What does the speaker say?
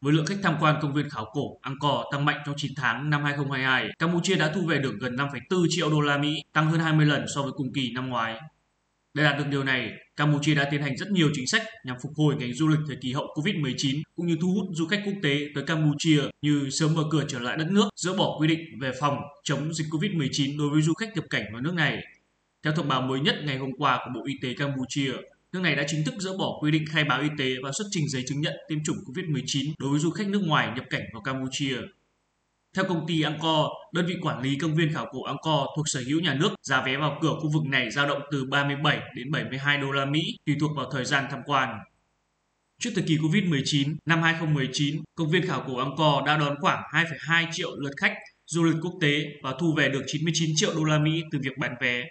Với lượng khách tham quan công viên khảo cổ Angkor tăng mạnh trong 9 tháng năm 2022, Campuchia đã thu về được gần 5,4 triệu đô la Mỹ, tăng hơn 20 lần so với cùng kỳ năm ngoái. Để đạt được điều này, Campuchia đã tiến hành rất nhiều chính sách nhằm phục hồi ngành du lịch thời kỳ hậu Covid-19 cũng như thu hút du khách quốc tế tới Campuchia như sớm mở cửa trở lại đất nước, dỡ bỏ quy định về phòng chống dịch Covid-19 đối với du khách nhập cảnh vào nước này. Theo thông báo mới nhất ngày hôm qua của Bộ Y tế Campuchia, nước này đã chính thức dỡ bỏ quy định khai báo y tế và xuất trình giấy chứng nhận tiêm chủng COVID-19 đối với du khách nước ngoài nhập cảnh vào Campuchia. Theo công ty Angkor, đơn vị quản lý công viên khảo cổ Angkor thuộc sở hữu nhà nước, giá vé vào cửa khu vực này dao động từ 37 đến 72 đô la Mỹ tùy thuộc vào thời gian tham quan. Trước thời kỳ Covid-19, năm 2019, công viên khảo cổ Angkor đã đón khoảng 2,2 triệu lượt khách du lịch quốc tế và thu về được 99 triệu đô la Mỹ từ việc bán vé.